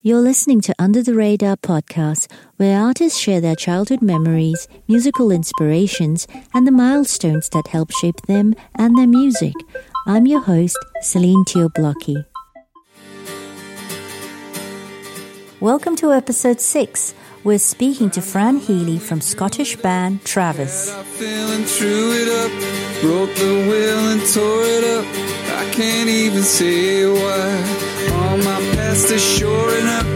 You're listening to Under the Radar podcast, where artists share their childhood memories, musical inspirations, and the milestones that help shape them and their music. I'm your host, Celine Teo-Blockey. Welcome to episode 6. We're speaking to Fran Healy from Scottish band Travis. I can't even say why. All my past is shoring up.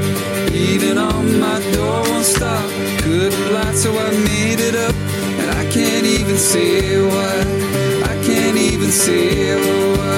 Beating on my door won't stop. So I made it up. And I can't even say why. I can't even say why.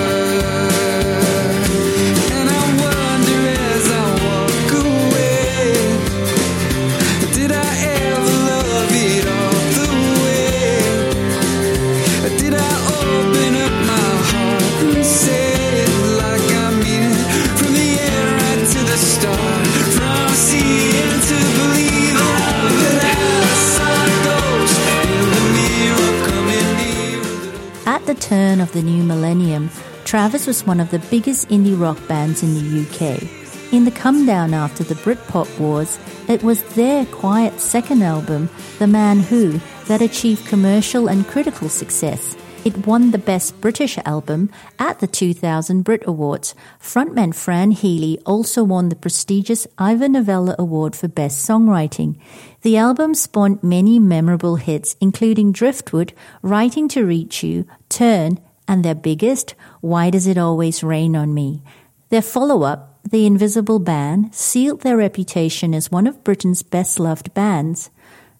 The turn of the new millennium, Travis was one of the biggest indie rock bands in the UK. In the come down after the Britpop wars, it was their quiet second album, The Man Who, that achieved commercial and critical success. It won the Best British Album at the 2000 Brit Awards. Frontman Fran Healy also won the prestigious Ivor Novello Award for Best Songwriting. The album spawned many memorable hits, including Driftwood, Writing to Reach You, Turn, and their biggest, Why Does It Always Rain on Me? Their follow up, The Invisible Band, sealed their reputation as one of Britain's best loved bands.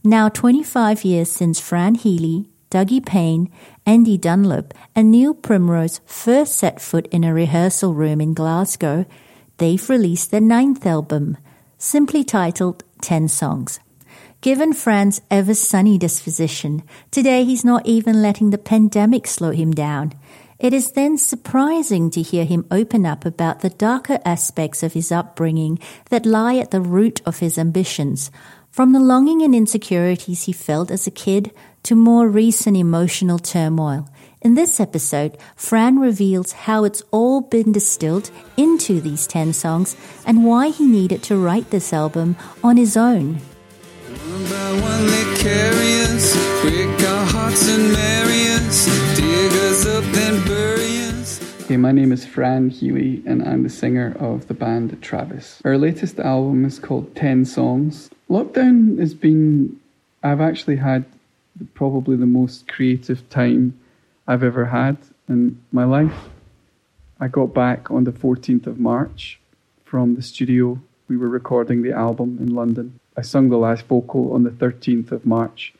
Now 25 years since Fran Healy, Dougie Payne, Andy Dunlop, and Neil Primrose first set foot in a rehearsal room in Glasgow, they've released their ninth album, simply titled 10 Songs. Given Fran's ever sunny disposition, today he's not even letting the pandemic slow him down. It is then surprising to hear him open up about the darker aspects of his upbringing that lie at the root of his ambitions, from the longing and insecurities he felt as a kid to more recent emotional turmoil. In this episode, Fran reveals how it's all been distilled into these 10 songs and why he needed to write this album on his own. Hey, my name is Fran Healy and I'm the singer of the band Travis. Our latest album is called 10 Songs. Lockdown has been, I've actually had probably the most creative time I've ever had in my life. I got back on the 14th of March from the studio. We were recording the album in London. I sung the last vocal on the 13th of March,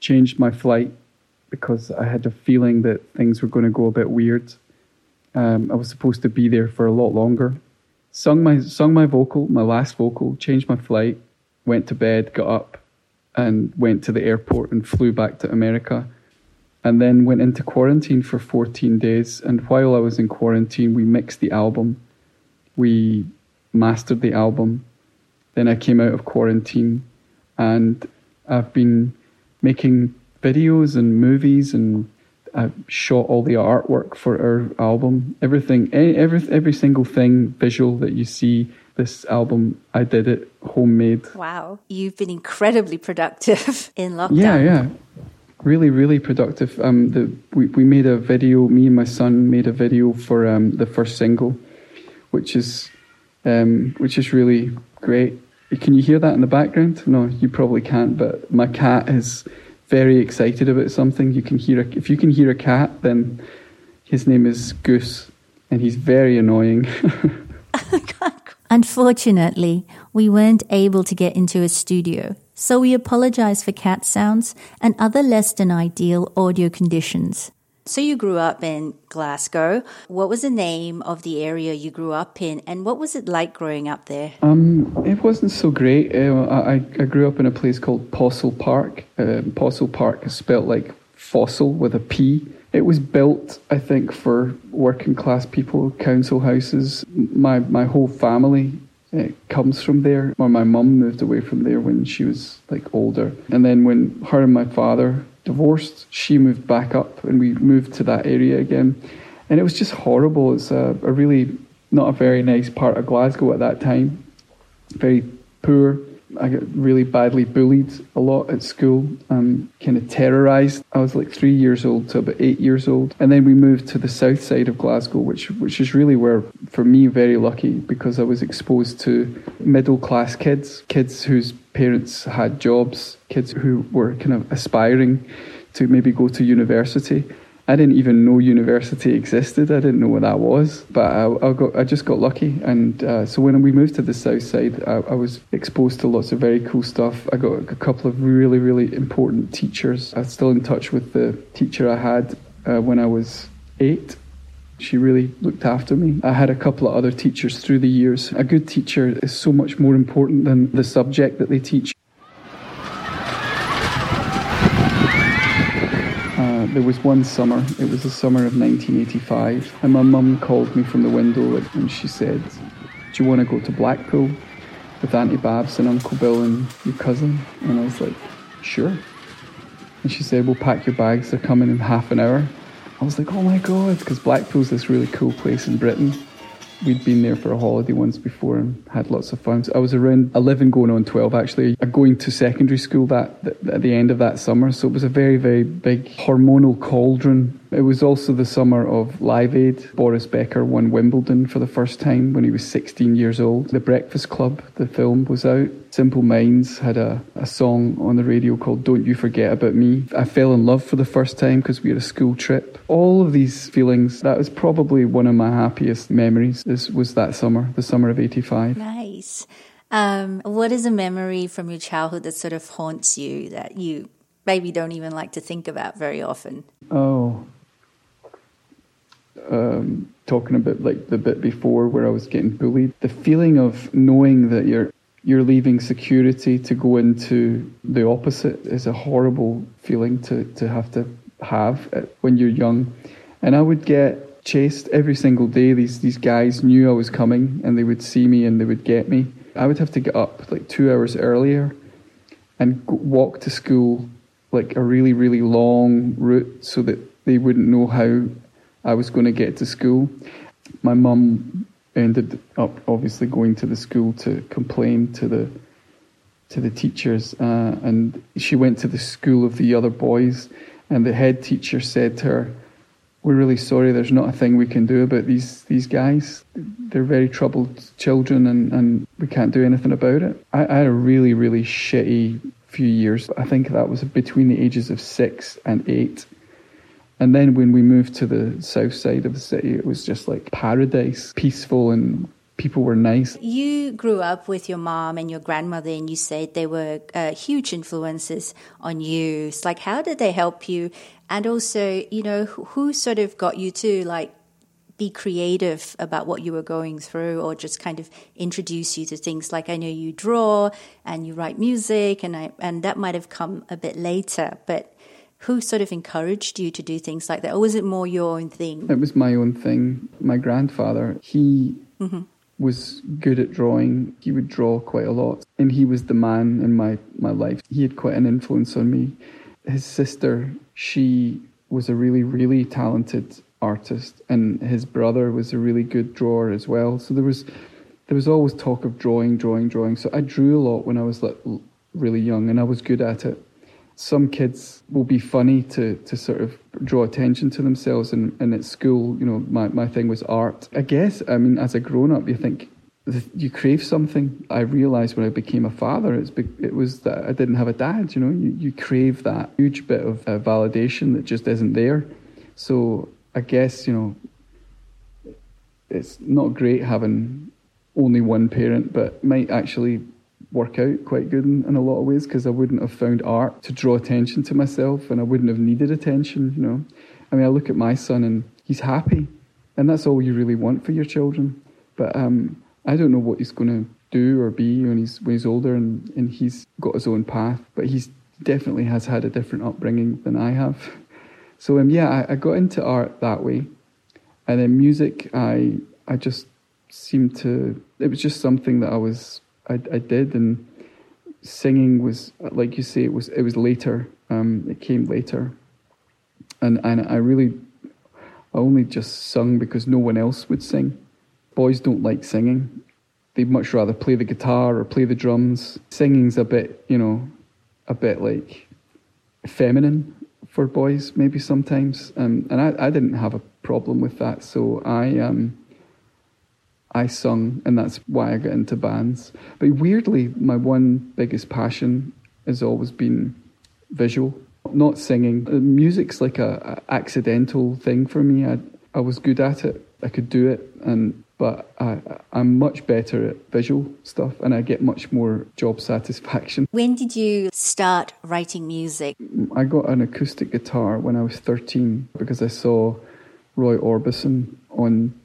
changed my flight because I had a feeling that things were going to go a bit weird. Um, I was supposed to be there for a lot longer. Sung my sung my vocal, my last vocal, changed my flight, went to bed, got up, and went to the airport and flew back to America. And then went into quarantine for 14 days. And while I was in quarantine, we mixed the album, we mastered the album, then I came out of quarantine and I've been making videos and movies and I shot all the artwork for our album. Everything, every every single thing visual that you see this album, I did it homemade. Wow, you've been incredibly productive in lockdown. Yeah, yeah, really, really productive. Um, the we we made a video. Me and my son made a video for um the first single, which is um which is really great. Can you hear that in the background? No, you probably can't. But my cat is very excited about something. You can hear a, if you can hear a cat, then his name is Goose, and he's very annoying. Unfortunately, we weren't able to get into a studio, so we apologize for cat sounds and other less than ideal audio conditions. So you grew up in Glasgow. What was the name of the area you grew up in, and what was it like growing up there? Um, it wasn't so great. Uh, I, I grew up in a place called Possil Park. Uh, Possil Park is spelt like fossil with a P. It was built, I think, for working class people, council houses. My my whole family uh, comes from there. Or my mum moved away from there when she was like older, and then when her and my father divorced, she moved back up and we moved to that area again. And it was just horrible. It's a, a really not a very nice part of Glasgow at that time. very poor. I got really badly bullied a lot at school, um, kind of terrorised. I was like three years old to about eight years old, and then we moved to the south side of Glasgow, which which is really where, for me, very lucky because I was exposed to middle class kids, kids whose parents had jobs, kids who were kind of aspiring to maybe go to university. I didn't even know university existed. I didn't know what that was, but I, I got I just got lucky. And uh, so when we moved to the south side, I, I, was exposed to lots of very cool stuff. I got a couple of really really important teachers. I'm still in touch with the teacher I had uh, when I was eight. She really looked after me. I had a couple of other teachers through the years. A good teacher is so much more important than the subject that they teach. There was one summer, it was the summer of 1985, and my mum called me from the window and she said, Do you want to go to Blackpool with Auntie Babs and Uncle Bill and your cousin? And I was like, Sure. And she said, We'll pack your bags, they're coming in half an hour. I was like, Oh my God, because Blackpool's this really cool place in Britain we'd been there for a holiday once before and had lots of fun. So I was around 11 going on 12 actually, going to secondary school that, that at the end of that summer. So it was a very, very big hormonal cauldron it was also the summer of Live Aid. Boris Becker won Wimbledon for the first time when he was 16 years old. The Breakfast Club, the film, was out. Simple Minds had a, a song on the radio called Don't You Forget About Me. I fell in love for the first time because we had a school trip. All of these feelings, that was probably one of my happiest memories, This was that summer, the summer of 85. Nice. Um, what is a memory from your childhood that sort of haunts you that you maybe don't even like to think about very often? Oh, um, talking about like the bit before where I was getting bullied, the feeling of knowing that you're you're leaving security to go into the opposite is a horrible feeling to, to have to have when you're young. And I would get chased every single day. These these guys knew I was coming and they would see me and they would get me. I would have to get up like two hours earlier and walk to school like a really really long route so that they wouldn't know how I was going to get to school. My mum ended up obviously going to the school to complain to the to the teachers, uh, and she went to the school of the other boys, and the head teacher said to her, "We're really sorry. There's not a thing we can do about these these guys. They're very troubled children, and, and we can't do anything about it." I, I had a really really shitty few years. I think that was between the ages of six and eight and then when we moved to the south side of the city, it was just like paradise, peaceful and people were nice. You grew up with your mom and your grandmother, and you said they were uh, huge influences on you. It's like, how did they help you? And also, you know, who sort of got you to like be creative about what you were going through or just kind of introduce you to things like I know you draw and you write music and I and that might have come a bit later but who sort of encouraged you to do things like that, or was it more your own thing? It was my own thing. My grandfather, he mm-hmm. was good at drawing. He would draw quite a lot, and he was the man in my my life. He had quite an influence on me. His sister, she was a really really talented artist, and his brother was a really good drawer as well. So there was there was always talk of drawing, drawing, drawing. So I drew a lot when I was like really young, and I was good at it some kids will be funny to, to sort of draw attention to themselves and, and at school you know my, my thing was art. I guess i mean as a grown-up you think you crave something. I realized when i became a father it's it was that i didn't have a dad you know? You, you crave that huge bit of uh, validation that just isn't there. So i guess you know it's not great having only one parent but might actually work out quite good in, in a lot of ways because I wouldn't have found art to draw attention to myself and I wouldn't have needed attention, you know. I mean, I look at my son and he's happy and that's all you really want for your children. But um, I don't know what he's going to do or be when he's, when he's older and, and he's got his own path, but he's definitely has had a different upbringing than I have. So um, yeah, I, I got into art that way. And then music, I I just seemed to, it was just something that I was I, I did, and singing was like you say, it was it was later. Um, it came later, and and I really, I only just sung because no one else would sing. Boys don't like singing, they'd much rather play the guitar or play the drums. Singing's a bit, you know, a bit like feminine for boys, maybe sometimes. Um, and I, I didn't have a problem with that, so I um, I sung, and that's why I got into bands. But weirdly, my one biggest passion has always been visual, not singing. Uh, music's like a, a accidental thing for me. I I was good at it. I could do it, and but I, I'm much better at visual stuff and I get much more job satisfaction. When did you start writing music? I got an acoustic guitar when I was 13 because I saw Roy Orbison on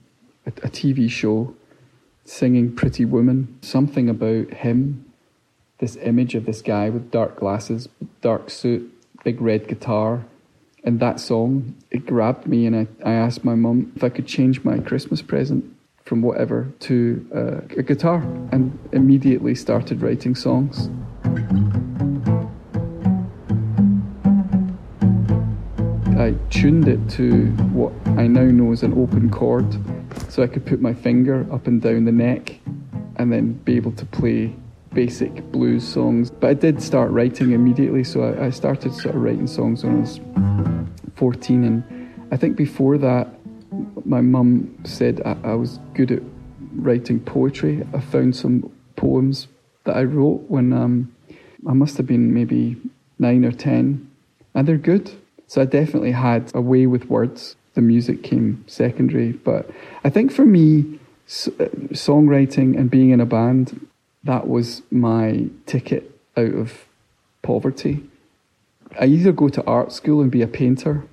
a, a TV show singing Pretty Woman. Something about him, this image of this guy with dark glasses, dark suit, big red guitar. And that song, it grabbed me, and I, I asked my mum if I could change my Christmas present from whatever to uh, a guitar and immediately started writing songs. I tuned it to what I now know as an open chord, so I could put my finger up and down the neck and then be able to play basic blues songs. But I did start writing immediately, so I, I started sort of writing songs when I was 14, and I think before that, my mum said I, I, was good at writing poetry. I found some poems that I wrote when um, I must have been maybe nine or ten, and they're good. So I definitely had a way with words. The music came secondary, but I think for me, uh, songwriting and being in a band, that was my ticket out of poverty. I either go to art school and be a painter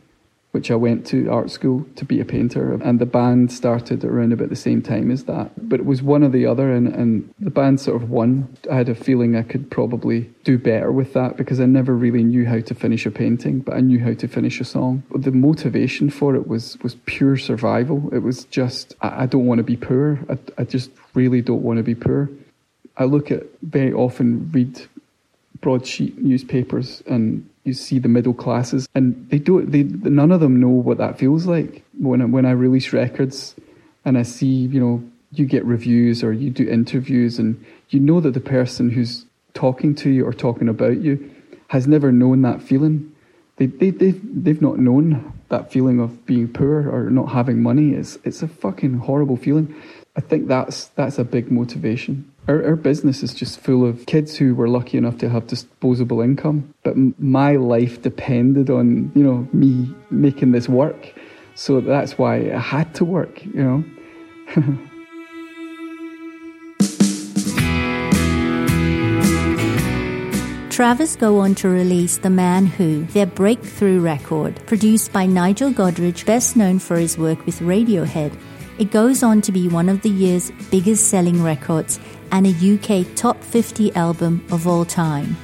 which I went to art school to be a painter. And the band started around about the same time as that. But it was one or the other, and, and the band sort of won. I had a feeling I could probably do better with that because I never really knew how to finish a painting, but I knew how to finish a song. The motivation for it was, was pure survival. It was just, I, I don't want to be poor. I, I just really don't want to be poor. I look at very often read broadsheet newspapers and you see the middle classes and they don't they none of them know what that feels like. When I, when I release records and I see you know you get reviews or you do interviews and you know that the person who's talking to you or talking about you has never known that feeling. They, they, they've, they've not known that feeling of being poor or not having money. It's, it's a fucking horrible feeling. I think that's that's a big motivation our, our business is just full of kids who were lucky enough to have disposable income, but m- my life depended on you know me making this work, so that's why I had to work. You know. Travis go on to release The Man Who, their breakthrough record, produced by Nigel Godrich, best known for his work with Radiohead. It goes on to be one of the year's biggest selling records and a UK top 50 album of all time.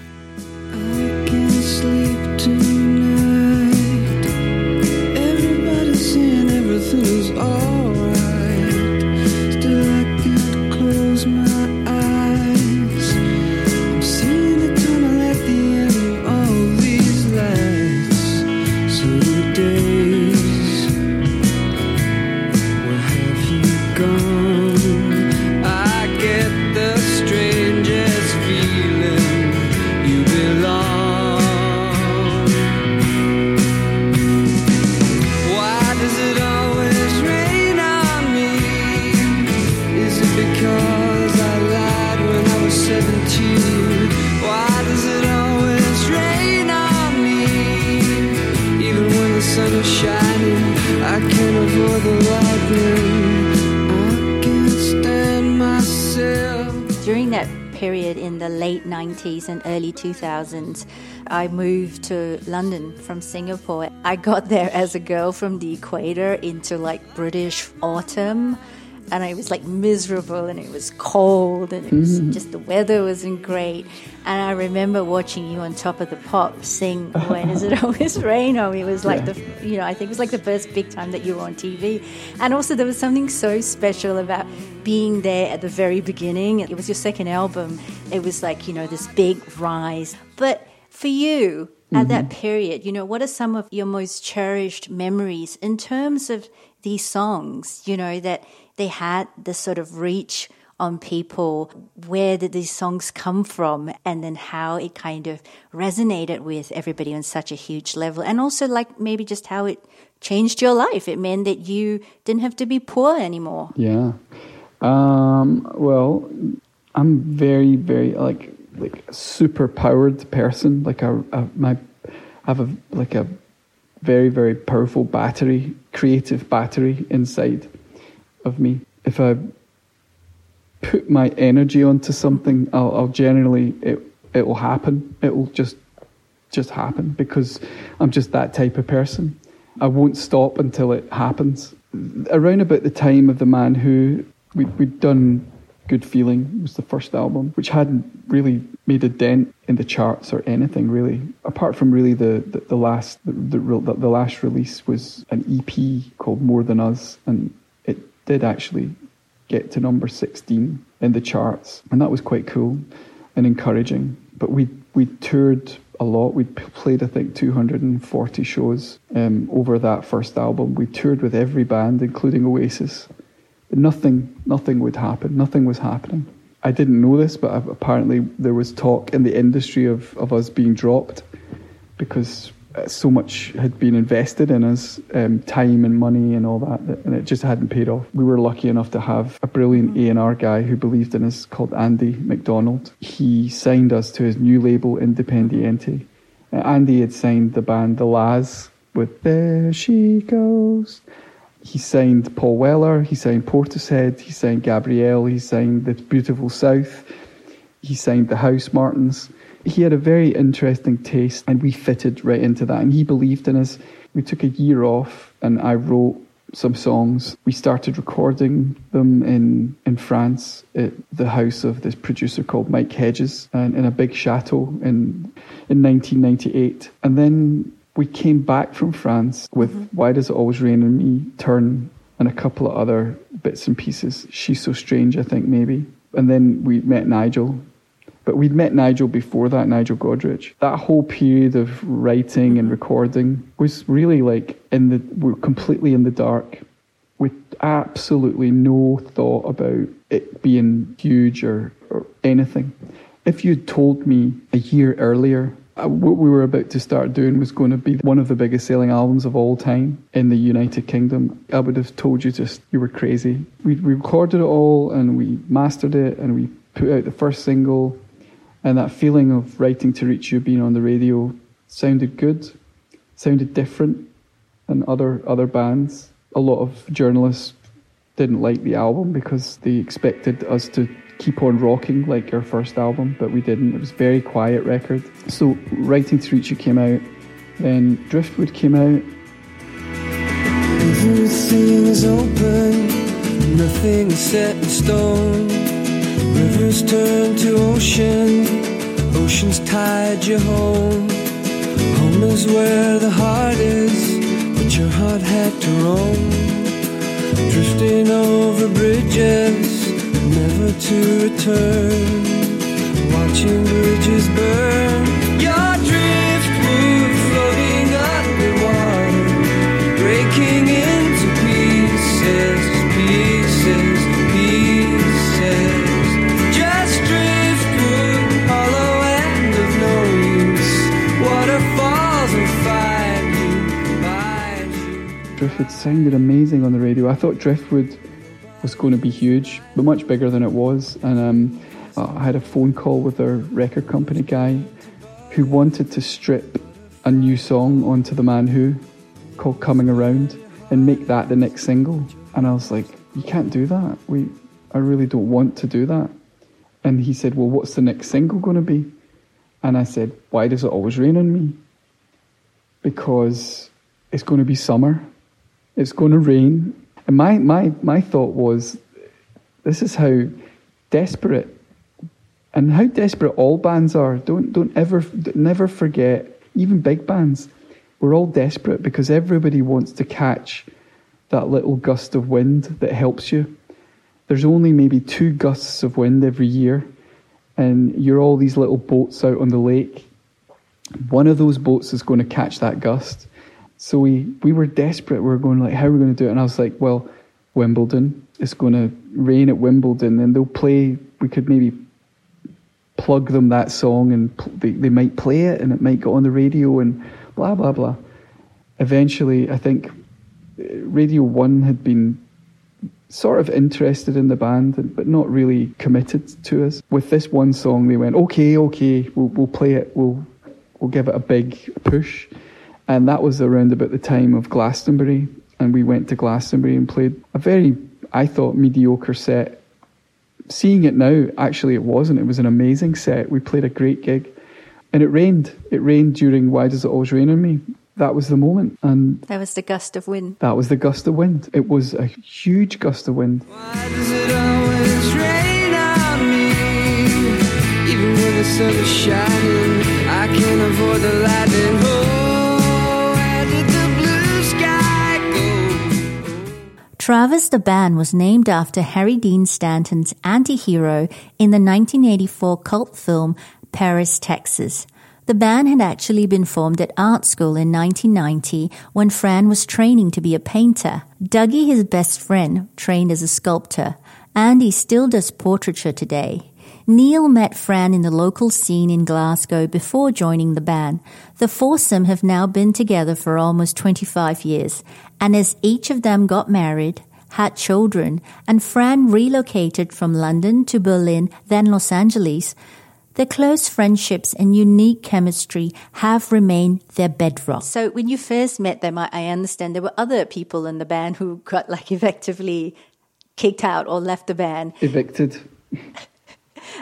90s and early 2000s, I moved to London from Singapore. I got there as a girl from the equator into like British autumn and I was like miserable and it was cold and it was mm. just the weather wasn't great. And I remember watching you on top of the pop sing When Does It Always Rain on. It was like yeah. the, you know, I think it was like the first big time that you were on TV. And also there was something so special about being there at the very beginning. It was your second album. It was like, you know, this big rise. But for you, at mm-hmm. that period, you know, what are some of your most cherished memories in terms of these songs, you know, that they had this sort of reach on people where did these songs come from and then how it kind of resonated with everybody on such a huge level and also like maybe just how it changed your life. It meant that you didn't have to be poor anymore. Yeah. Um, well i'm very very like like super powered person. Like a my i have a like a very very powerful battery creative battery inside of me if i put my energy onto something, I'll, I'll generally it it will happen. It will just just happen because I'm just that type of person. I won't stop until it happens. Around about the time of the man who we, we'd done Good Feeling was the first album, which hadn't really made a dent in the charts or anything really, apart from really the the, the last the, the, the last release was an EP called More Than Us, and did actually get to number 16 in the charts. And that was quite cool and encouraging. But we, we toured a lot. We played, I think, 240 shows um, over that first album. We toured with every band, including Oasis. Nothing, nothing would happen. Nothing was happening. I didn't know this, but apparently there was talk in the industry of, of us being dropped because so much had been invested in us, um, time and money and all that, and it just hadn't paid off. We were lucky enough to have a brilliant A and R guy who believed in us called Andy McDonald. He signed us to his new label Independiente. Uh, Andy had signed the band The La's with There She Goes. He signed Paul Weller, he signed Portishead, he signed Gabrielle, he signed The Beautiful South, he signed The Housemartins he had a very interesting taste and we fitted right into that and he believed in us. We took a year off and I wrote some songs. We started recording them in, in France at the house of this producer called Mike Hedges and in a big chateau in in 1998. And then we came back from France with mm-hmm. Why Does It Always Rain on Me, Turn, and a couple of other bits and pieces. She's So Strange, I think, maybe. And then we met Nigel but we'd met Nigel before that, Nigel Godrich. That whole period of writing and recording was really like in the we're completely in the dark with absolutely no thought about it being huge or, or anything. If you'd told me a year earlier uh, what we were about to start doing was going to be one of the biggest selling albums of all time in the United Kingdom, I would have told you just you were crazy. We, we recorded it all and we mastered it and we put out the first single and that feeling of writing to reach you, being on the radio, sounded good, sounded different than other other bands. A lot of journalists didn't like the album because they expected us to keep on rocking like our first album, but we didn't. It was very quiet record. So Writing to Reach You came out, then Driftwood came out. Everything is open, nothing is set in stone. Rivers turn to ocean, oceans tide you home. Home is where the heart is, but your heart had to roam. Drifting over bridges, never to return. Watching bridges burn. Driftwood sounded amazing on the radio. I thought Driftwood was going to be huge, but much bigger than it was. And um, I had a phone call with our record company guy who wanted to strip a new song onto the Man Who called Coming Around and make that the next single. And I was like, you can't do that. We, I really don't want to do that. And he said, well, what's the next single going to be? And I said, why does it always rain on me? Because it's going to be summer it's going to rain. And my, my, my thought was, this is how desperate and how desperate all bands are. Don't, don't ever, never forget, even big bands, we're all desperate because everybody wants to catch that little gust of wind that helps you. There's only maybe two gusts of wind every year, and you're all these little boats out on the lake. One of those boats is going to catch that gust. So we, we were desperate. We were going like, how are we going to do it? And I was like, well, Wimbledon. it's going to rain at Wimbledon, and they'll play. We could maybe plug them that song, and pl- they, they might play it, and it might go on the radio, and blah blah blah. Eventually, I think uh, Radio One had been sort of interested in the band, but not really committed to us. With this one song, they went, "Okay, okay, we'll we'll play it. We'll we'll give it a big push." And that was around about the time of Glastonbury, and we went to Glastonbury and played a very, I thought, mediocre set. Seeing it now, actually, it wasn't. It was an amazing set. We played a great gig, and it rained. It rained during "Why Does It Always Rain on Me." That was the moment, and that was the gust of wind. That was the gust of wind. It was a huge gust of wind. Why does it always rain on me? Even when the sun is shining, I can't avoid the Travis the band was named after Harry Dean Stanton's anti-hero in the 1984 cult film Paris, Texas. The band had actually been formed at art school in 1990 when Fran was training to be a painter. Dougie, his best friend, trained as a sculptor. Andy still does portraiture today. Neil met Fran in the local scene in Glasgow before joining the band. The foursome have now been together for almost 25 years, and as each of them got married, had children, and Fran relocated from London to Berlin, then Los Angeles, their close friendships and unique chemistry have remained their bedrock. So when you first met them, I understand there were other people in the band who got like effectively kicked out or left the band. Evicted.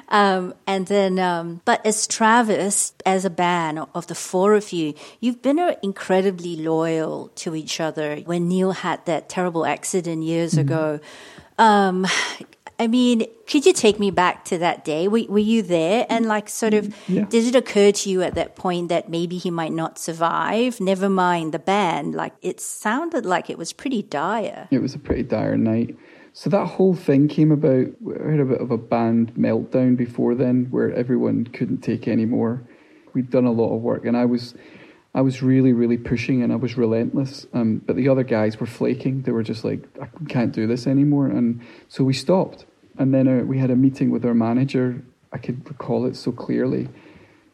Um, and then, um, but as Travis, as a band of the four of you, you've been incredibly loyal to each other. When Neil had that terrible accident years mm-hmm. ago, um, I mean, could you take me back to that day? Were, were you there? And like, sort of, yeah. did it occur to you at that point that maybe he might not survive? Never mind the band. Like, it sounded like it was pretty dire. It was a pretty dire night. So that whole thing came about. We had a bit of a band meltdown before then, where everyone couldn't take any more. We'd done a lot of work, and I was, I was really, really pushing, and I was relentless. Um, but the other guys were flaking. They were just like, I can't do this anymore, and so we stopped. And then uh, we had a meeting with our manager. I could recall it so clearly.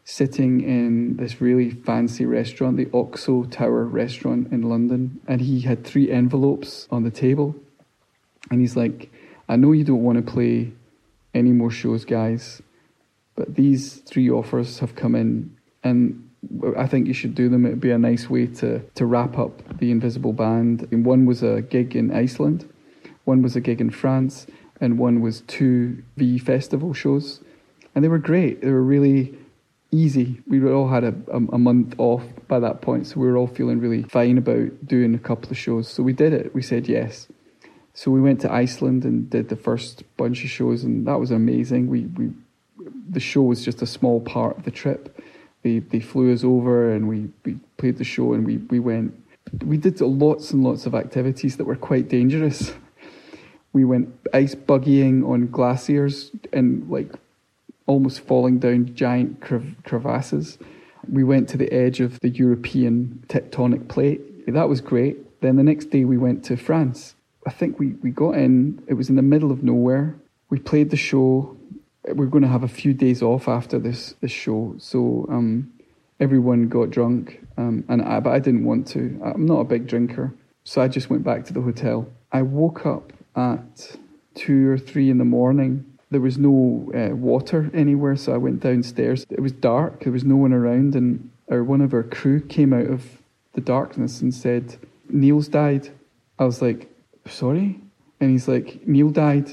Sitting in this really fancy restaurant, the Oxo Tower restaurant in London, and he had three envelopes on the table. And he's like, I know you don't want to play any more shows, guys, but these three offers have come in, and I think you should do them. It'd be a nice way to, to wrap up the Invisible Band. And one was a gig in Iceland, one was a gig in France, and one was two V festival shows, and they were great. They were really easy. We all had a, a, a, month off by that point, so we were all feeling really fine about doing a couple of shows. So we did it. We said yes. So we went to Iceland and did the first bunch of shows, and that was amazing. We we the show was just a small part of the trip. They they flew us over and we, we played the show and we, we went. We did lots and lots of activities that were quite dangerous. We went ice buggying on glaciers and like almost falling down giant crev- crevasses. We went to the edge of the European tectonic plate. That was great. Then the next day we went to France. I think we, we got in, it was in the middle of nowhere. We played the show. We're going to have a few days off after this, this show. So um, everyone got drunk, um, and I, but I didn't want to. I'm not a big drinker. So I just went back to the hotel. I woke up at two or three in the morning. There was no uh, water anywhere, so I went downstairs. It was dark, there was no one around, and our, one of our crew came out of the darkness and said, Neil's died. I was like, Sorry? And he's like, Neil died,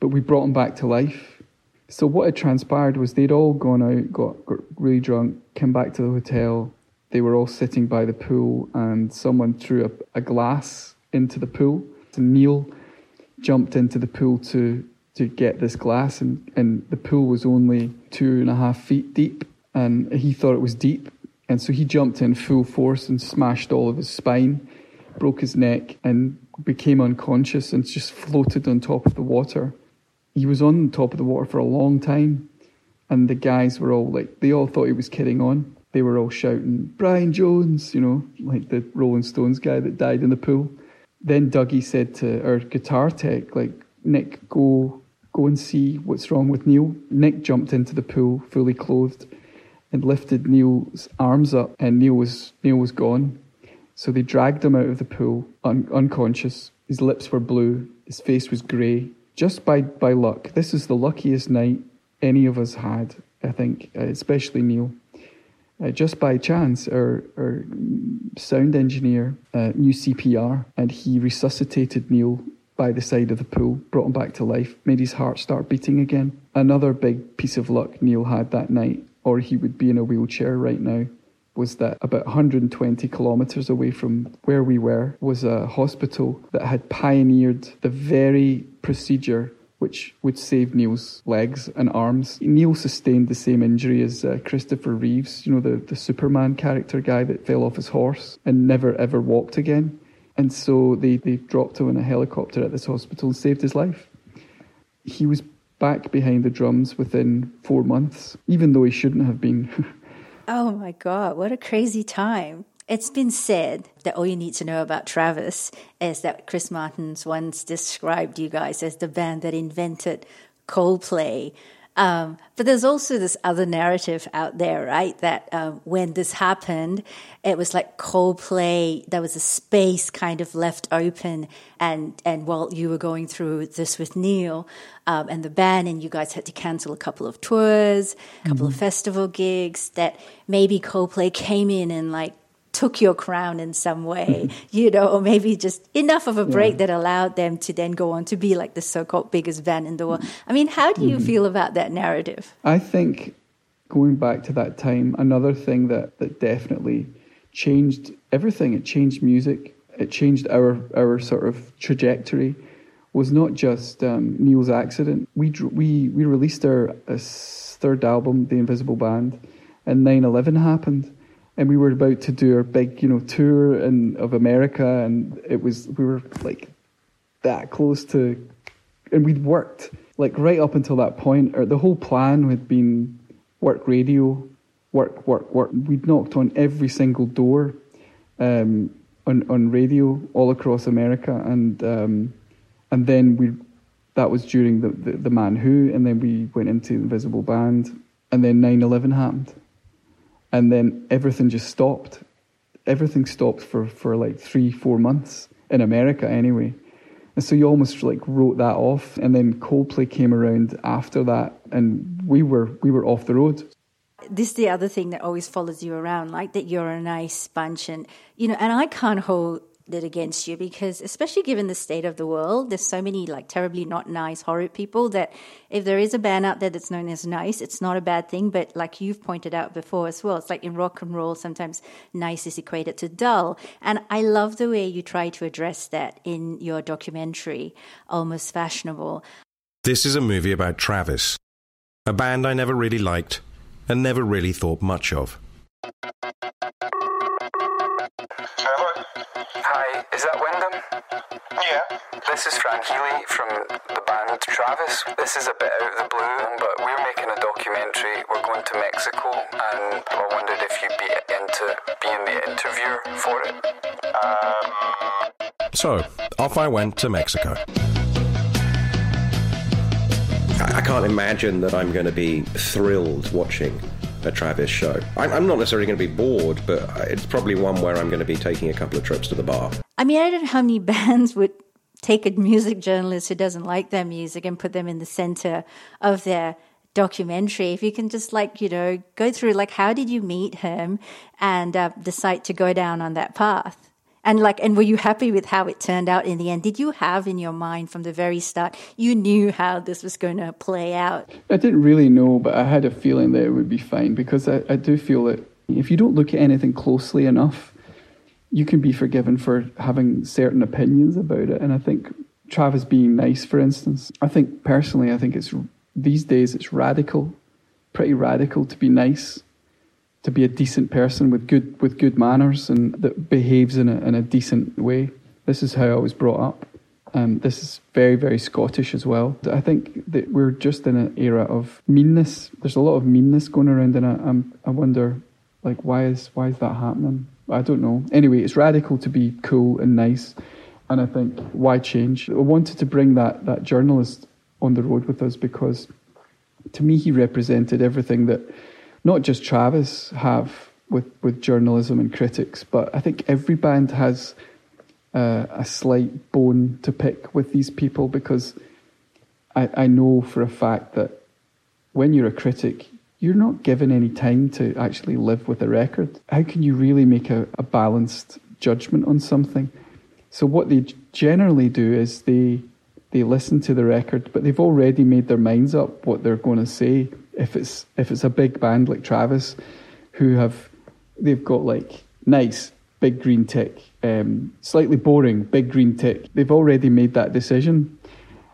but we brought him back to life. So what had transpired was they'd all gone out, got, got really drunk, came back to the hotel. They were all sitting by the pool, and someone threw a, a glass into the pool. And Neil jumped into the pool to to get this glass, and, and the pool was only two and a half feet deep, and he thought it was deep, and so he jumped in full force and smashed all of his spine, broke his neck, and became unconscious and just floated on top of the water. He was on top of the water for a long time, and the guys were all like, they all thought he was kidding on. They were all shouting, Brian Jones, you know, like the Rolling Stones guy that died in the pool then Dougie said to our guitar tech, like, Nick, go go and see what's wrong with Neil. Nick jumped into the pool fully clothed and lifted Neil's arms up, and Neil was Neil was gone. So they dragged him out of the pool, un- unconscious. His lips were blue, his face was grey. Just by, by luck, this is the luckiest night any of us had, I think, uh, especially Neil. Uh, just by chance, our, our sound engineer uh, knew CPR and he resuscitated Neil by the side of the pool, brought him back to life, made his heart start beating again. Another big piece of luck Neil had that night, or he would be in a wheelchair right now, was that about 120 kilometres away from where we were was a hospital that had pioneered the very procedure which would save Neil's legs and arms. Neil sustained the same injury as uh, Christopher Reeves, you know, the, the Superman character guy that fell off his horse and never ever walked again. And so they, they dropped him in a helicopter at this hospital and saved his life. He was back behind the drums within four months, even though he shouldn't have been. oh my God, what a crazy time. It's been said that all you need to know about Travis is that Chris Martin's once described you guys as the band that invented Coldplay um, but there's also this other narrative out there, right? That um, when this happened, it was like Coldplay. There was a space kind of left open, and and while you were going through this with Neil um, and the band, and you guys had to cancel a couple of tours, a couple mm-hmm. of festival gigs, that maybe Coldplay came in and like took your crown in some way, you know, or maybe just enough of a break yeah. that allowed them to then go on to be like the so called biggest band in the world. I mean, how do you mm-hmm. feel about that narrative? I think going back to that time, another thing that, that definitely changed everything, it changed music, it changed our, our sort of trajectory. Was not just um, Neil's accident. We we we released our third album, The Invisible Band, and 9/11 happened and we were about to do our big, you know, tour in, of America, and it was we were like that close to, and we'd worked like right up until that point. Or the whole plan had been work radio, work, work, work. We'd knocked on every single door um, on on radio all across America, and um, and then we that was during the, the, the Man Who, and then we went into Invisible Band, and then 9-11 happened and then everything just stopped. Everything stopped for, for like three, four months in America anyway. And so you almost like wrote that off. And then Coldplay came around after that, and we were we were off the road. This is the other thing that always follows you around, like that you're a nice bunch, and you know. And I can't hold against you because especially given the state of the world there's so many like terribly not nice horrid people that if there is a band out there that's known as nice it's not a bad thing. But like you've pointed out before as well it's like in rock and roll sometimes nice is equated to dull. And i love the way you try to address that in your documentary almost fashionable. This is a movie about travis a band i never really liked and never really thought much of Yeah. This is Fran Healy from the band Travis. This is a bit out of the blue, but we're making a documentary. We're going to Mexico, and I wondered if you'd be into being the interviewer for it. Um... So, off I went to Mexico. I can't imagine that I'm going to be thrilled watching a Travis show. I'm, not necessarily going to be bored, but it's probably one where I'm going to be taking a couple of trips to the bar. I mean, I don't know how many bands would take a music journalist who doesn't like their music and put them in the center of their documentary if you can just like you know go through like how did you meet him and uh, decide to go down on that path and like, and were you happy with how it turned out in the end? Did you have in your mind from the very start, you knew how this was going to play out? I didn't really know, but I had a feeling that it would be fine because I, I do feel that if you don't look at anything closely enough, you can be forgiven for having certain opinions about it. And I think Travis being nice, for instance, I think personally, I think it's these days it's radical, pretty radical to be nice to be a decent person with good with good manners and that behaves in a in a decent way. This is how I was brought up. Um, this is very very Scottish as well. I think that we're just in an era of meanness. There's a lot of meanness going around, and I, I'm, I wonder, like, why is why is that happening? I don't know. Anyway, it's radical to be cool and nice, And I think, why change? I wanted to bring that, that journalist on the road with us because to me, he represented everything that not just Travis have with, with journalism and critics, but I think every band has uh, a slight bone to pick with these people because I, I know for a fact that when you're a critic, you're not given any time to actually live with a record. How can you really make a, a balanced judgment on something? So what they generally do is they they listen to the record, but they've already made their minds up what they're going to say. If it's if it's a big band like Travis, who have they've got like nice big green tick, um, slightly boring big green tick. They've already made that decision,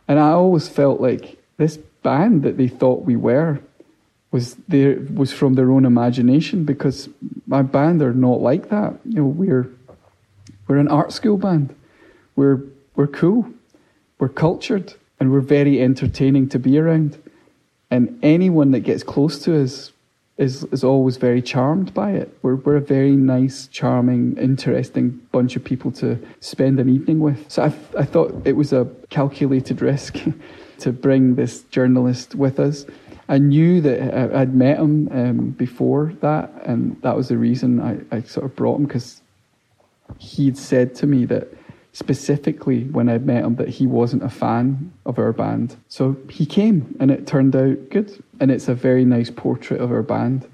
and I always felt like this band that they thought we were was there was from their own imagination because my band are not like that. You know, we're we're an art school band. We're we're cool. We're cultured and we're very entertaining to be around. And anyone that gets close to us is is always very charmed by it. We're we're a very nice, charming, interesting bunch of people to spend an evening with. So I I thought it was a calculated risk to bring this journalist with us. I knew that I'd met him um, before that, and that was the reason I, I sort of brought him because he'd said to me that specifically when I met him that he wasn't a fan of our band. So he came and it turned out good. And it's a very nice portrait of our band.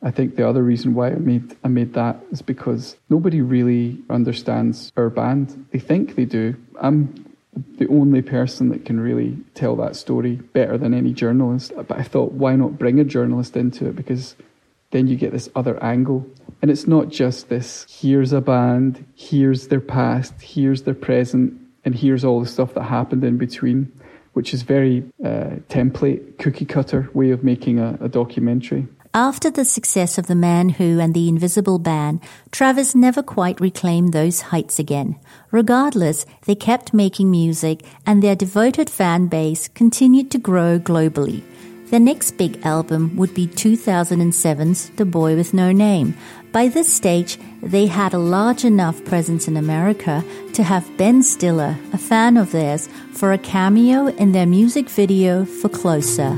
I think the other reason why I made I made that is because nobody really understands our band. They think they do. I'm the only person that can really tell that story better than any journalist. But I thought, why not bring a journalist into it? Because then you get this other angle. And it's not just this here's a band, here's their past, here's their present, and here's all the stuff that happened in between, which is very uh, template, cookie cutter way of making a, a documentary. After the success of The Man Who and The Invisible Band, Travis never quite reclaimed those heights again. Regardless, they kept making music and their devoted fan base continued to grow globally. Their next big album would be 2007's The Boy with No Name. By this stage, they had a large enough presence in America to have Ben Stiller, a fan of theirs, for a cameo in their music video for Closer.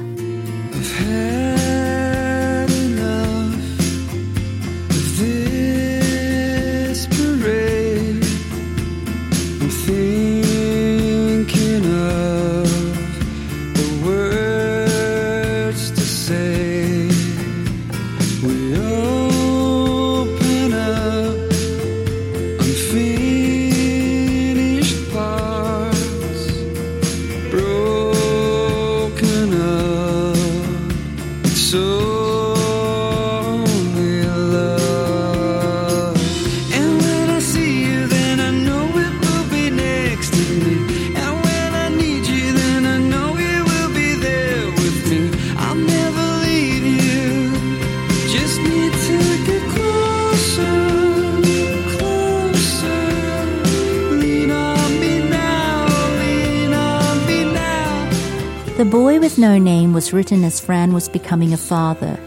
Was written as Fran was becoming a father.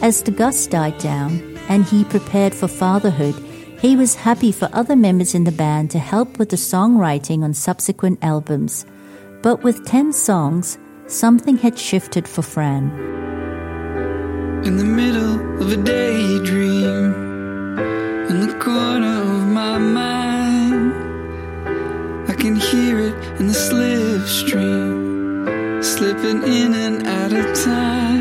As the Gus died down and he prepared for fatherhood, he was happy for other members in the band to help with the songwriting on subsequent albums. But with 10 songs, something had shifted for Fran. in the middle of a daydream, in the corner of my mind. I can hear it in the slipstream, slipping in and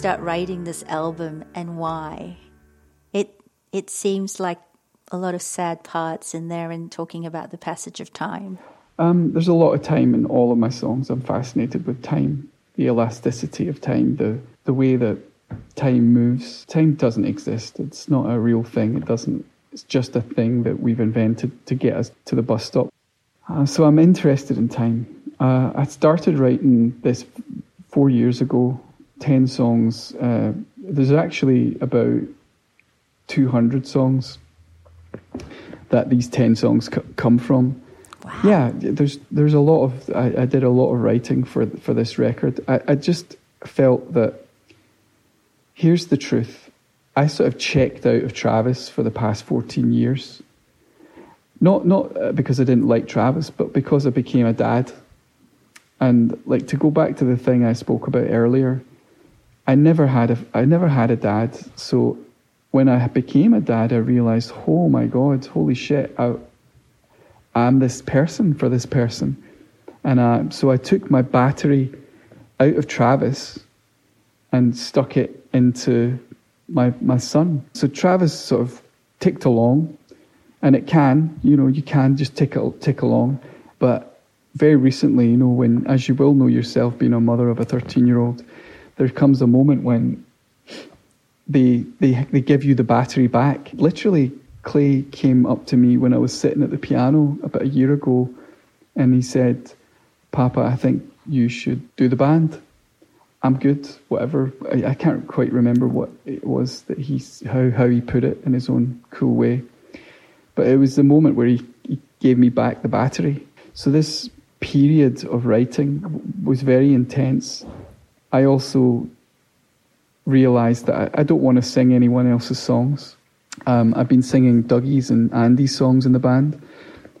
start writing this album and why? It it seems like a lot of sad parts in there and talking about the passage of time. Um, there's a lot of time in all of my songs. I'm fascinated with time, the elasticity of time, the the way that time moves. Time doesn't exist. It's not a real thing. It doesn't. It's just a thing that we've invented to get us to the bus stop. Uh, so I'm interested in time. Uh, I started writing this four years ago 10 songs. Uh, there's actually about 200 songs that these 10 songs c- come from. Wow. Yeah, there's there's a lot of I, I did a lot of writing for for this record. I, I just felt that here's the truth. I sort of checked out of Travis for the past 14 years. Not not uh, because I didn't like Travis, but because I became a dad. And like to go back to the thing I spoke about earlier, I never had a I never had a dad. So when I became a dad, I realized, oh my god, holy shit, I, I'm this person for this person, and uh, so I took my battery out of Travis and stuck it into my my son. So Travis sort of ticked along, and it can, you know, you can just tick tick along, but very recently, you know, when as you will know yourself, being a mother of a thirteen year old there comes a moment when they, they, they give you the battery back. Literally, Clay came up to me when I was sitting at the piano about a year ago and he said, Papa, I think you should do the band. I'm good, whatever. I, I can't quite remember what it was that he, how, how he put it in his own cool way. But it was the moment where he, he gave me back the battery. So this period of writing was very intense I also realised that I, I, don't want to sing anyone else's songs. Um, I've been singing Dougie's and Andy's songs in the band,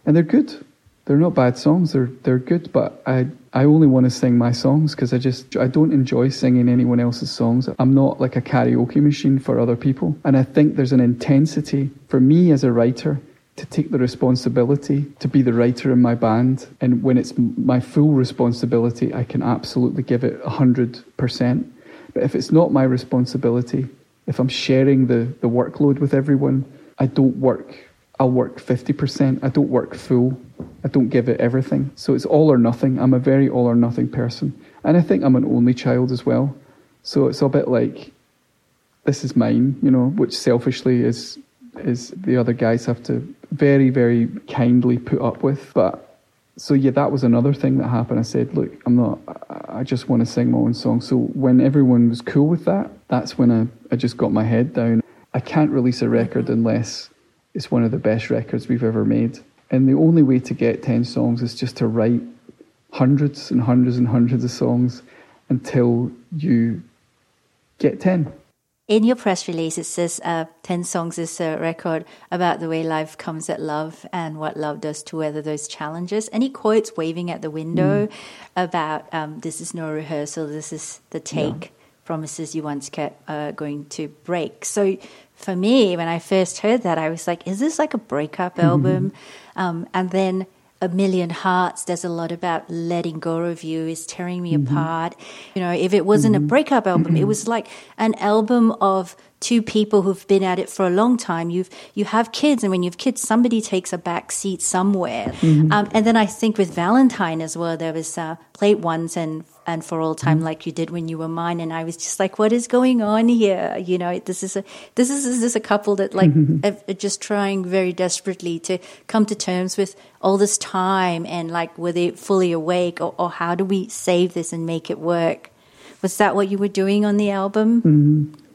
and they're good. They're not bad songs. They're they're good, but I I only want to sing my songs because I just I don't enjoy singing anyone else's songs. I'm not like a karaoke machine for other people, and I think there's an intensity for me as a writer to take the responsibility to be the writer in my band. And when it's my full responsibility, I can absolutely give it 100%. But if it's not my responsibility, if I'm sharing the, the workload with everyone, I don't work. I'll work 50%. I don't work full. I don't give it everything. So it's all or nothing. I'm a very all or nothing person. And I think I'm an only child as well. So it's a bit like, this is mine, you know, which selfishly is is the other guys have to very, very kindly put up with. But so yeah, that was another thing that happened. I said, look, I'm not. I just want to sing my own song. So when everyone was cool with that, that's when I, I just got my head down. I can't release a record mm-hmm. unless it's one of the best records we've ever made. And the only way to get ten songs is just to write hundreds and hundreds and hundreds of songs until you get ten in your press release, it says uh, 10 Songs is a record about the way life comes at love and what love does to weather those challenges. And he quotes Waving at the Window mm. about um, this is no rehearsal, this is the take. Yeah. Promises you once kept uh, going to break. So for me, when I first heard that, I was like, is this like a breakup album? Mm-hmm. Um, and then a million hearts there's a lot about letting go of you is tearing me mm-hmm. apart you know if it wasn't mm-hmm. a breakup album it was like an album of two people who've been at it for a long time you've you have kids and when you have kids somebody takes a back seat somewhere mm-hmm. um, and then i think with valentine as well there was uh, plate ones and and for all time mm-hmm. like you did when you were mine and i was just like what is going on here you know this is a this is, is this a couple that like mm-hmm. are just trying very desperately to come to terms with all this time and like were they fully awake or, or how do we save this and make it work was that what you were doing on the album mm-hmm.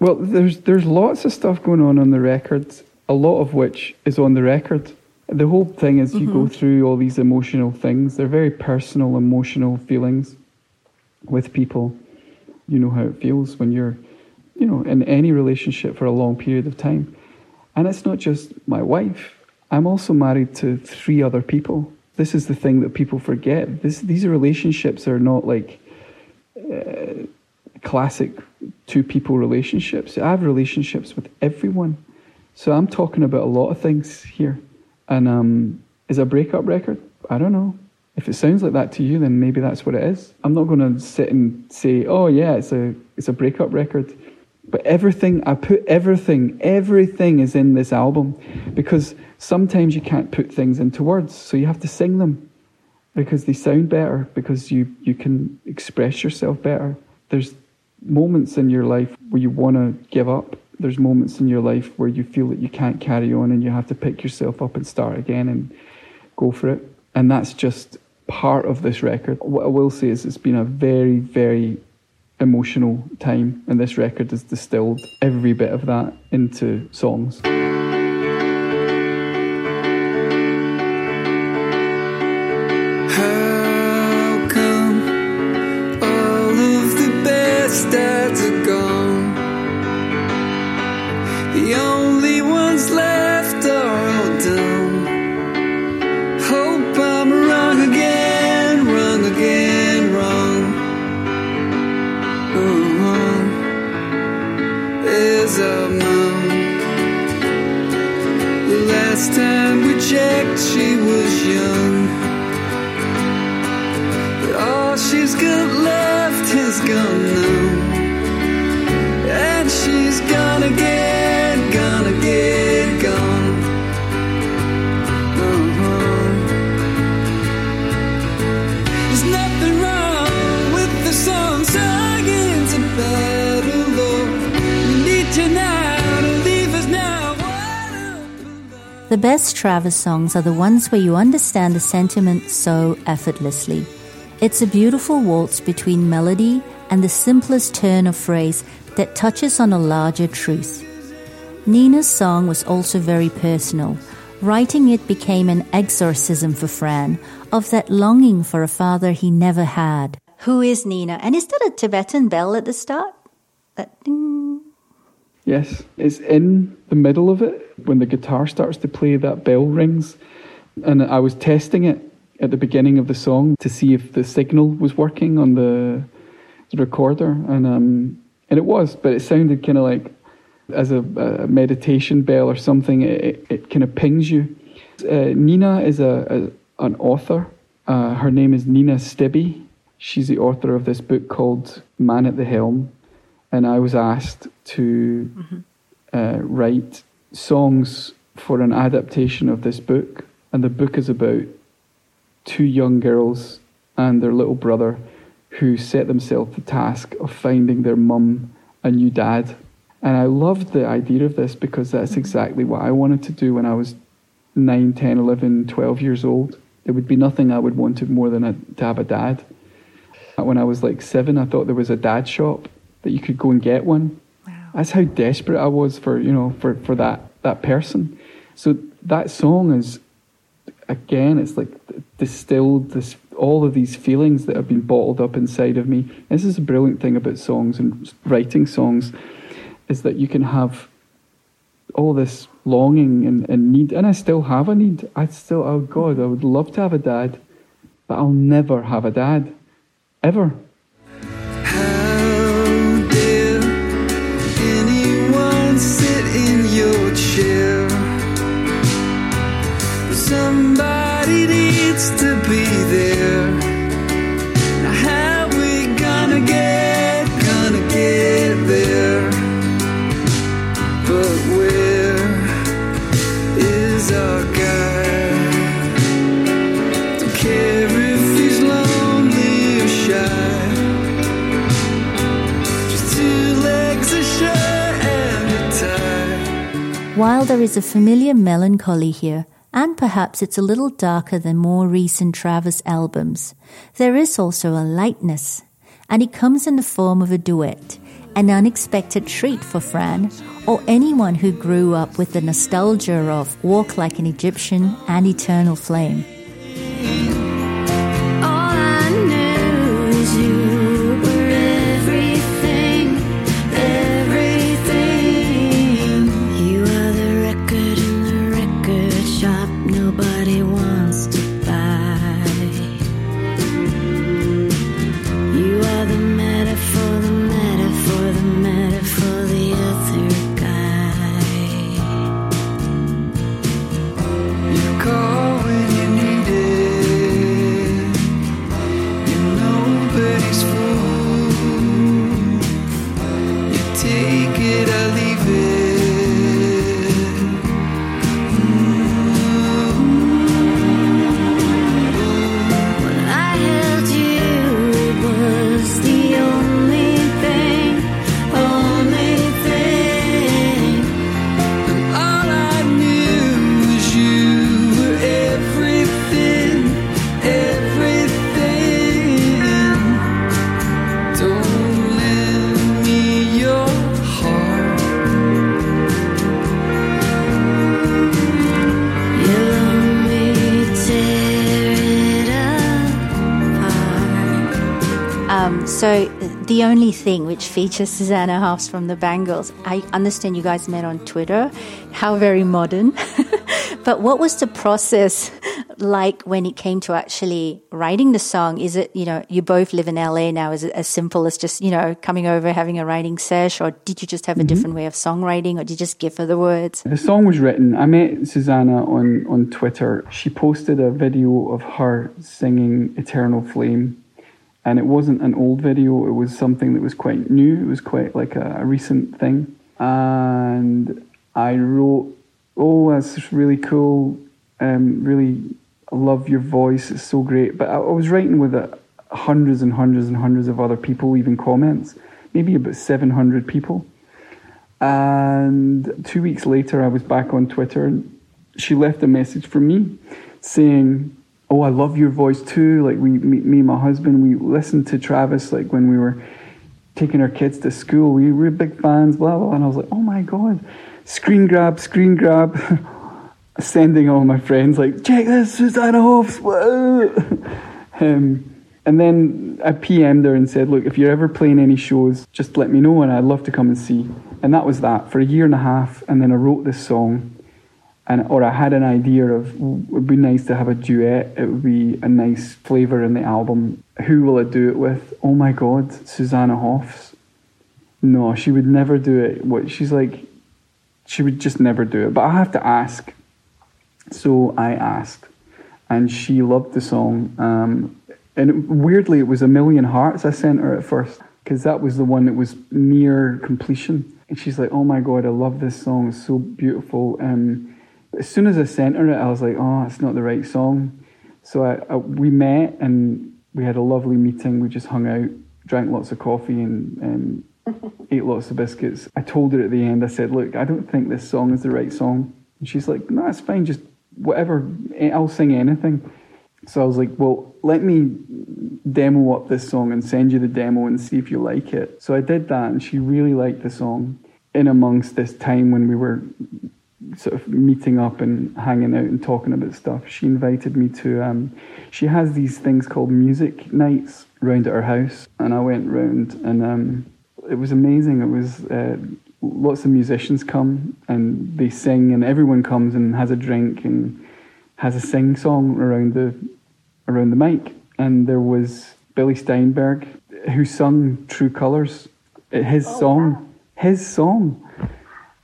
Well there's there's lots of stuff going on on the record a lot of which is on the record the whole thing is you mm-hmm. go through all these emotional things. They're very personal, emotional feelings with people. You know how it feels when you're, you know, in any relationship for a long period of time. And it's not just my wife. I'm also married to three other people. This is the thing that people forget. This, these relationships are not like uh, classic two people relationships. I have relationships with everyone. So I'm talking about a lot of things here. And um, is a breakup record? I don't know. If it sounds like that to you, then maybe that's what it is. I'm not going to sit and say, "Oh yeah, it's a it's a breakup record." But everything I put everything everything is in this album because sometimes you can't put things into words, so you have to sing them because they sound better because you you can express yourself better. There's moments in your life where you want to give up. There's moments in your life where you feel that you can't carry on and you have to pick yourself up and start again and go for it. And that's just part of this record. What I will say is it's been a very, very emotional time, and this record has distilled every bit of that into songs. The best Travis songs are the ones where you understand the sentiment so effortlessly. It's a beautiful waltz between melody and the simplest turn of phrase that touches on a larger truth. Nina's song was also very personal. Writing it became an exorcism for Fran of that longing for a father he never had. Who is Nina? And is that a Tibetan bell at the start? That ding. Yes, it's in the middle of it when the guitar starts to play, that bell rings. And I was testing it at the beginning of the song to see if the signal was working on the, the recorder, and um, and it was, but it sounded kind of like as a, a meditation bell or something. It, it, kind of pings you. Uh, Nina is a, a an author. Uh, her name is Nina Stibbe. She's the author of this book called Man at the Helm, and I was asked to uh, write songs for an adaptation of this book. And the book is about two young girls and their little brother who set themselves the task of finding their mum a new dad. And I loved the idea of this because that's exactly what I wanted to do when I was 9, 10, 11, 12 years old. There would be nothing I would wanted more than a, to have a dad. When I was like seven, I thought there was a dad shop that you could go and get one. That's how desperate I was for you know for, for that that person. So that song is again, it's like distilled this all of these feelings that have been bottled up inside of me. This is a brilliant thing about songs and writing songs, is that you can have all this longing and, and need, and I still have a need. I still, oh God, I would love to have a dad, but I'll never have a dad, ever. While there is a familiar melancholy here, and perhaps it's a little darker than more recent Travis albums, there is also a lightness, and it comes in the form of a duet, an unexpected treat for Fran or anyone who grew up with the nostalgia of Walk Like an Egyptian and Eternal Flame. The only thing which features Susanna Hoffs from the Bangles, I understand you guys met on Twitter. How very modern. but what was the process like when it came to actually writing the song? Is it, you know, you both live in LA now. Is it as simple as just, you know, coming over, having a writing sesh? Or did you just have a Mm-hmm. different way of songwriting? Or did you just give her the words? The song was written. I met Susanna on, on Twitter. She posted a video of her singing Eternal Flame. And it wasn't an old video, it was something that was quite new. It was quite like a, a recent thing. And I wrote, Oh, that's really cool. Um, really love your voice. It's so great. But I, I was writing with uh, hundreds and hundreds and hundreds of other people leaving comments, maybe about 700 people. And two weeks later, I was back on Twitter and she left a message for me saying, Oh, I love your voice too. Like, we, me, me and my husband, we listened to Travis like when we were taking our kids to school. We were big fans, blah, blah. And I was like, Oh my God, screen grab, screen grab. Sending all my friends, like, check this, Susanna Hoffs. um, and then I PM'd her and said, Look, if you're ever playing any shows, just let me know and I'd love to come and see. And that was that for a year and a half. And then I wrote this song, and or I had an idea of it would be nice to have a duet. It would be a nice flavour in the album. Who will I do it with? Oh my God, Susanna Hoffs. No, she would never do it. What she's like, she would just never do it. But I have to ask. So I asked, and she loved the song. Um, and weirdly, it was a million hearts I sent her at first because that was the one that was near completion. And she's like, "Oh my god, I love this song. It's so beautiful." Um, as soon as I sent her it, I was like, "Oh, it's not the right song." So I, I, we met and we had a lovely meeting. We just hung out, drank lots of coffee, and um, ate lots of biscuits. I told her at the end, I said, "Look, I don't think this song is the right song." And she's like, "No, it's fine. Just whatever. I'll sing anything." So I was like, well, let me demo up this song and send you the demo and see if you like it. So I did that, and she really liked the song. In amongst this time when we were sort of meeting up and hanging out and talking about stuff, she invited me to. Um, she has these things called music nights round at her house, and I went round, and um, it was amazing. It was. Uh, Lots of musicians come and they sing, and everyone comes and has a drink and has a sing song around the around the mic, and there was Billy Steinberg who sung True Colors, his song, his song.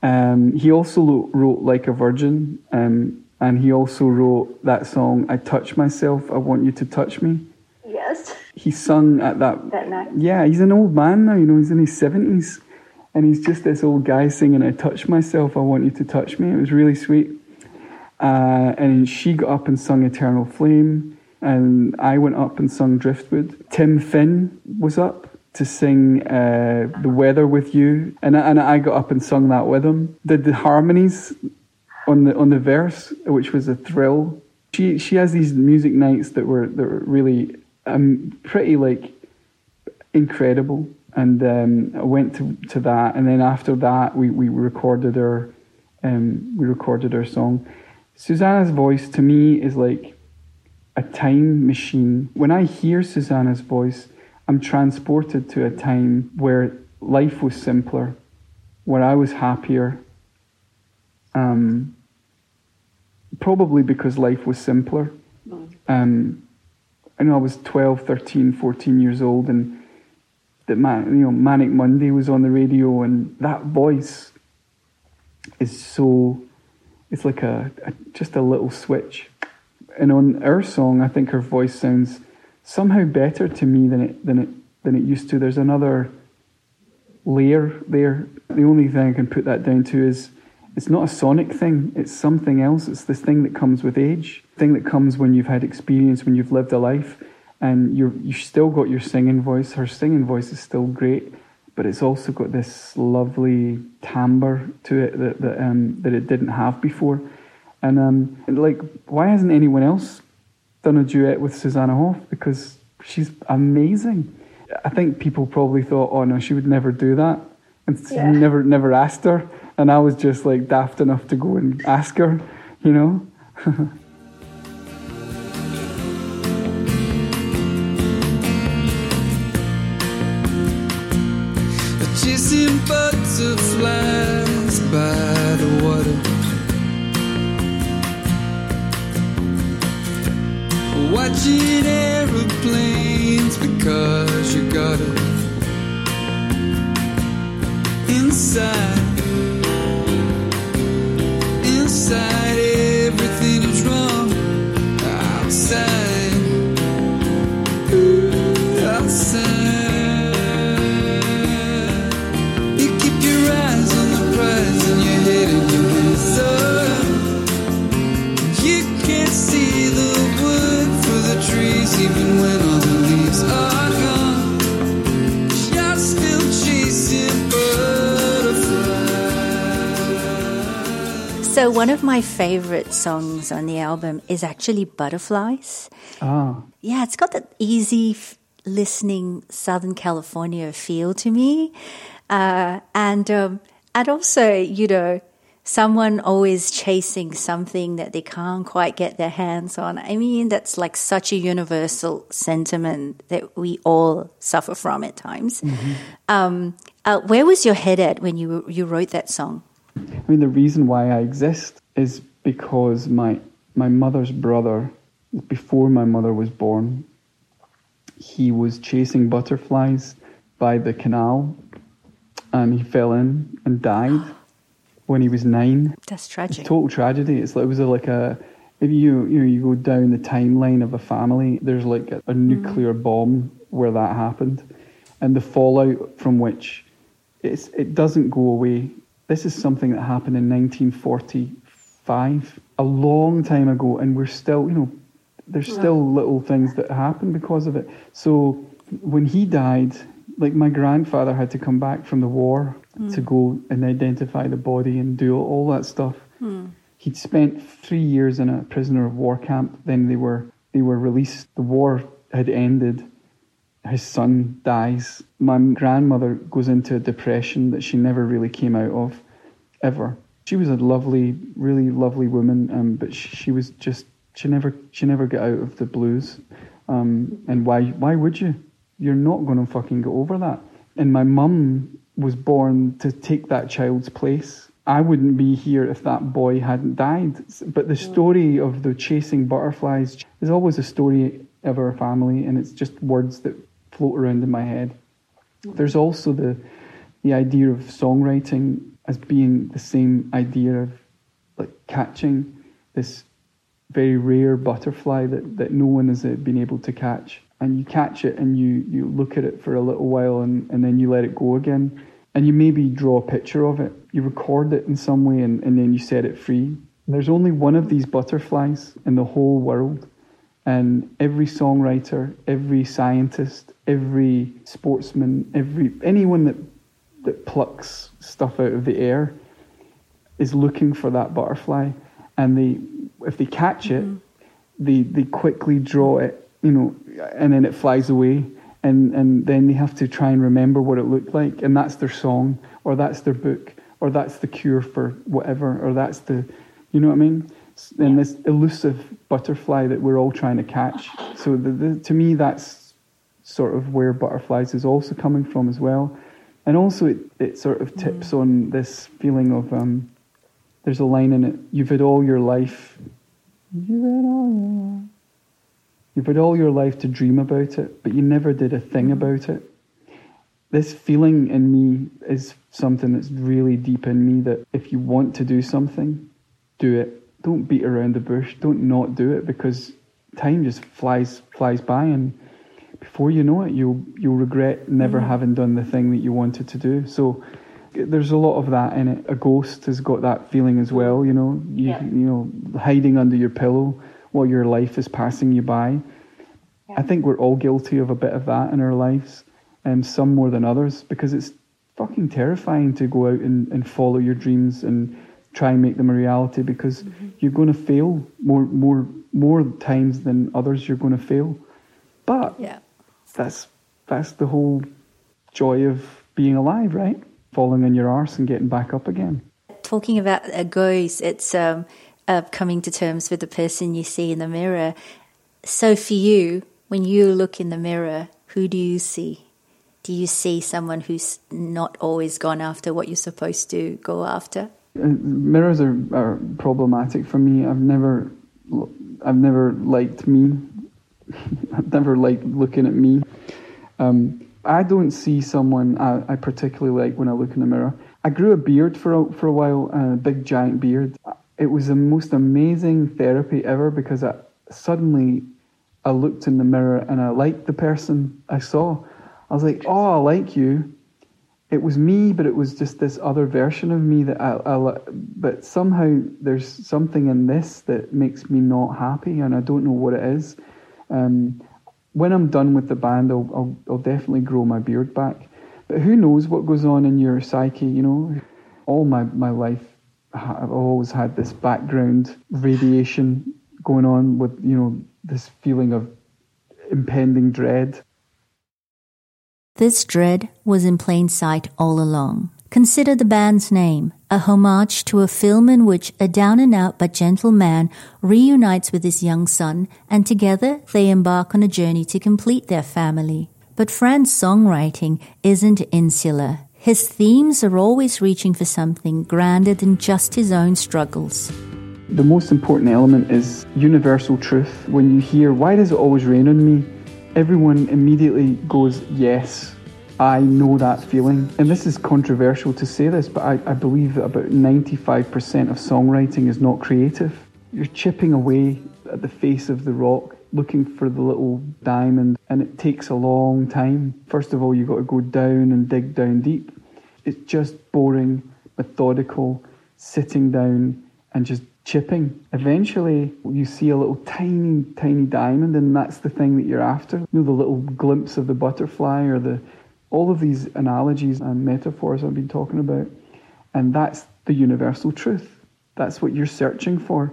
Um, he also lo- wrote Like a Virgin, um, and he also wrote that song I Touch Myself, I Want You to Touch Me. Yes. He sung at that. That night. Yeah, he's an old man now, you know, he's in his 70s, and he's just this old guy singing I Touch Myself, I Want You to Touch Me. It was really sweet. Uh, and she got up and sung Eternal Flame, and I went up and sung Driftwood. Tim Finn was up to sing uh, The Weather with You, and, I- and I got up and sung that with him. Did the harmonies on the on the verse, which was a thrill. She she has these music nights that were that were really um, pretty like incredible. And um, I went to, to that, and then after that, we, we recorded her, um, we recorded our song. Susanna's voice to me is like a time machine. When I hear Susanna's voice, I'm transported to a time where life was simpler, where I was happier. Um, probably because life was simpler. Um, I know I was 12, 13, 14 years old, and that man, you know, Manic Monday was on the radio, and that voice is so. It's like a, a just a little switch. And on our song, I think her voice sounds somehow better to me than it than it than it used to. There's another layer there. The only thing I can put that down to is it's not a sonic thing, it's something else. It's this thing that comes with age, thing that comes when you've had experience, when you've lived a life, and you're you still got your singing voice. Her singing voice is still great, but it's also got this lovely timbre to it that that, um, that it didn't have before. And um, and, like, why hasn't anyone else done a duet with Susanna Hoff? Because she's amazing. I think people probably thought, oh no, she would never do that, and Yeah. never never asked her. And I was just like daft enough to go and ask her, you know. watching aeroplanes because you got it. Inside, So, one of my favorite songs on the album is actually Butterflies. Ah, Yeah, it's got that easy f- listening Southern California feel to me. Uh, and, um, and also, you know, someone always chasing something that they can't quite get their hands on. I mean, that's like such a universal sentiment that we all suffer from at times. Um, uh, where was your head at when you, you wrote that song? I mean, the reason why I exist is because my my mother's brother, before my mother was born, he was chasing butterflies by the canal, and he fell in and died when he was nine. That's It's tragic. total tragedy. It's like, it was like a if you you know you go down the timeline of a family, there's like a, a mm-hmm. nuclear bomb where that happened, and the fallout from which it's it doesn't go away. This is something that happened in 1945, a long time ago, and we're still you know there's still little things that happen because of it. So when he died, like my grandfather had to come back from the war to hmm. go and identify the body and do all that stuff. Hmm. He'd spent three years in a prisoner of war camp. Then they were they were released. The war had ended. His son dies. My grandmother goes into a depression that she never really came out of, ever. She was a lovely, really lovely woman, um, but she, she was just she never she never got out of the blues. Um, and why why would you? You're not going to fucking get over that. And my mum was born to take that child's place. I wouldn't be here if that boy hadn't died. But the story of the chasing butterflies is always a story of our family, and it's just words that float around in my head. There's also the the idea of songwriting as being the same idea of like catching this very rare butterfly that, that no one has uh, been able to catch. And you catch it and you, you look at it for a little while and, and then you let it go again. And you maybe draw a picture of it. You record it in some way and, and then you set it free. There's only one of these butterflies in the whole world. And every songwriter, every scientist, every sportsman, every anyone that that plucks stuff out of the air is looking for that butterfly. And they if they catch it mm-hmm. they they quickly draw it you know and then it flies away. And and then they have to try and remember what it looked like. And that's their song or that's their book or that's the cure for whatever or that's the you know what i mean and this elusive butterfly that we're all trying to catch. So the, the, to me that's sort of where butterflies is also coming from as well. And also it, it sort of tips on this feeling of um, there's a line in it you've had all your life you've had all your you've had all your life to dream about it but you never did a thing about it. This feeling in me is something that's really deep in me that if you want to do something do it don't beat around the bush don't not do it because time just flies flies by and before you know it you'll you'll regret never mm. having done the thing that you wanted to do. So there's a lot of that in it. A ghost has got that feeling as well you know? You, Yeah. you know hiding under your pillow while your life is passing you by. I think we're all guilty of a bit of that in our lives and some more than others because it's fucking terrifying to go out and, and follow your dreams and try and make them a reality because you're going to fail more more more times than others you're going to fail but Yeah. that's that's the whole joy of being alive right falling on your arse and getting back up again talking about a ghost, it's um, uh, coming to terms with the person you see in the mirror. So for you, when you look in the mirror, who do you see? Do you see someone who's not always gone after what you're supposed to go after? Mirrors are, are problematic for me. I've never, I've never liked me. I've never liked looking at me. Um, I don't see someone I, I, particularly like when I look in the mirror. I grew a beard for a, for a while, a big giant beard. It was the most amazing therapy ever because I suddenly I looked in the mirror and I liked the person I saw. I was like, oh, I like you. It was me, but it was just this other version of me that I, I but somehow there's something in this that makes me not happy, and I don't know what it is. Um, when I'm done with the band, I'll, I'll, I'll definitely grow my beard back. But who knows what goes on in your psyche, you know? All my, my life, I've always had this background radiation going on with, you know, this feeling of impending dread. This dread was in plain sight all along. Consider the band's name, a homage to a film in which a down and out but gentle man reunites with his young son, and together they embark on a journey to complete their family. But Fran's songwriting isn't insular. His themes are always reaching for something grander than just his own struggles. The most important element is universal truth. When you hear, Why does it always rain on me? Everyone immediately goes, Yes, I know that feeling. And this is controversial to say this, but I, I believe that about 95% of songwriting is not creative. You're chipping away at the face of the rock looking for the little diamond, and it takes a long time. First of all, you've got to go down and dig down deep. It's just boring, methodical, sitting down and just chipping. Eventually, you see a little tiny, tiny diamond, and that's the thing that you're after. You know, the little glimpse of the butterfly or the all of these analogies and metaphors I've been talking about. And that's the universal truth. That's what you're searching for.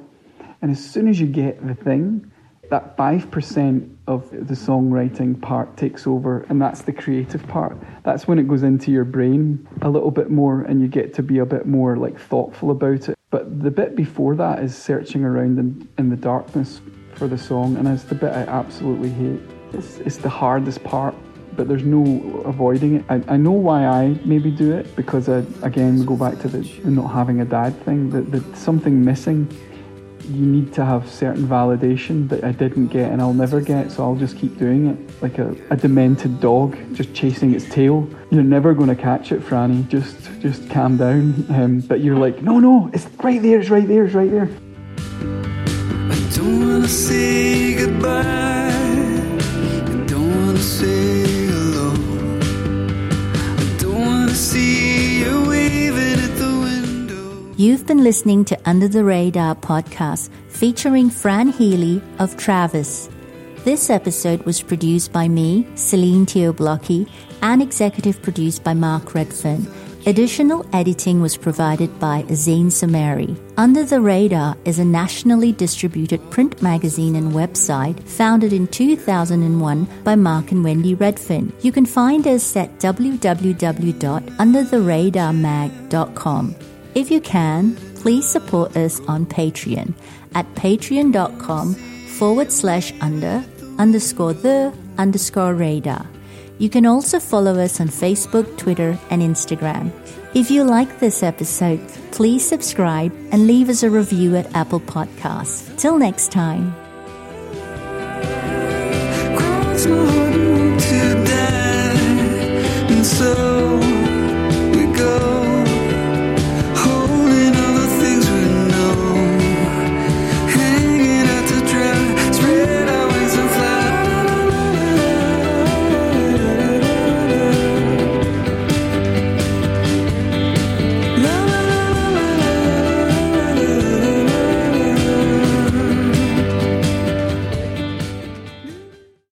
And as soon as you get the thing, that 5% of the songwriting part takes over, and that's the creative part. That's when it goes into your brain a little bit more, and you get to be a bit more like thoughtful about it. But the bit before that is searching around in, in the darkness for the song, and it's the bit I absolutely hate. It's, it's the hardest part, but there's no avoiding it. I, I know why I maybe do it because I, again we go back to the, not having a dad thing. That the, something missing you need to have certain validation that I didn't get and I'll never get, so I'll just keep doing it. Like a, a demented dog just chasing its tail. You're never going to catch it, Franny. Just just calm down. Um, but you're like, no, no, it's right there, it's right there, it's right there. I don't want to say goodbye. You've been listening to Under the Radar podcast featuring Fran Healy of Travis. This episode was produced by me, Celine Teo-Blockey, and executive produced by Mark Redfern. Additional editing was provided by Zain Samari. Under the Radar is a nationally distributed print magazine and website founded in 2001 by Mark and Wendy Redfern. You can find us at www.undertheradarmag.com. If you can, please support us on Patreon at patreon.com forward slash under underscore the underscore radar. You can also follow us on Facebook, Twitter, and Instagram. If you like this episode, please subscribe and leave us a review at Apple Podcasts. Till next time. So.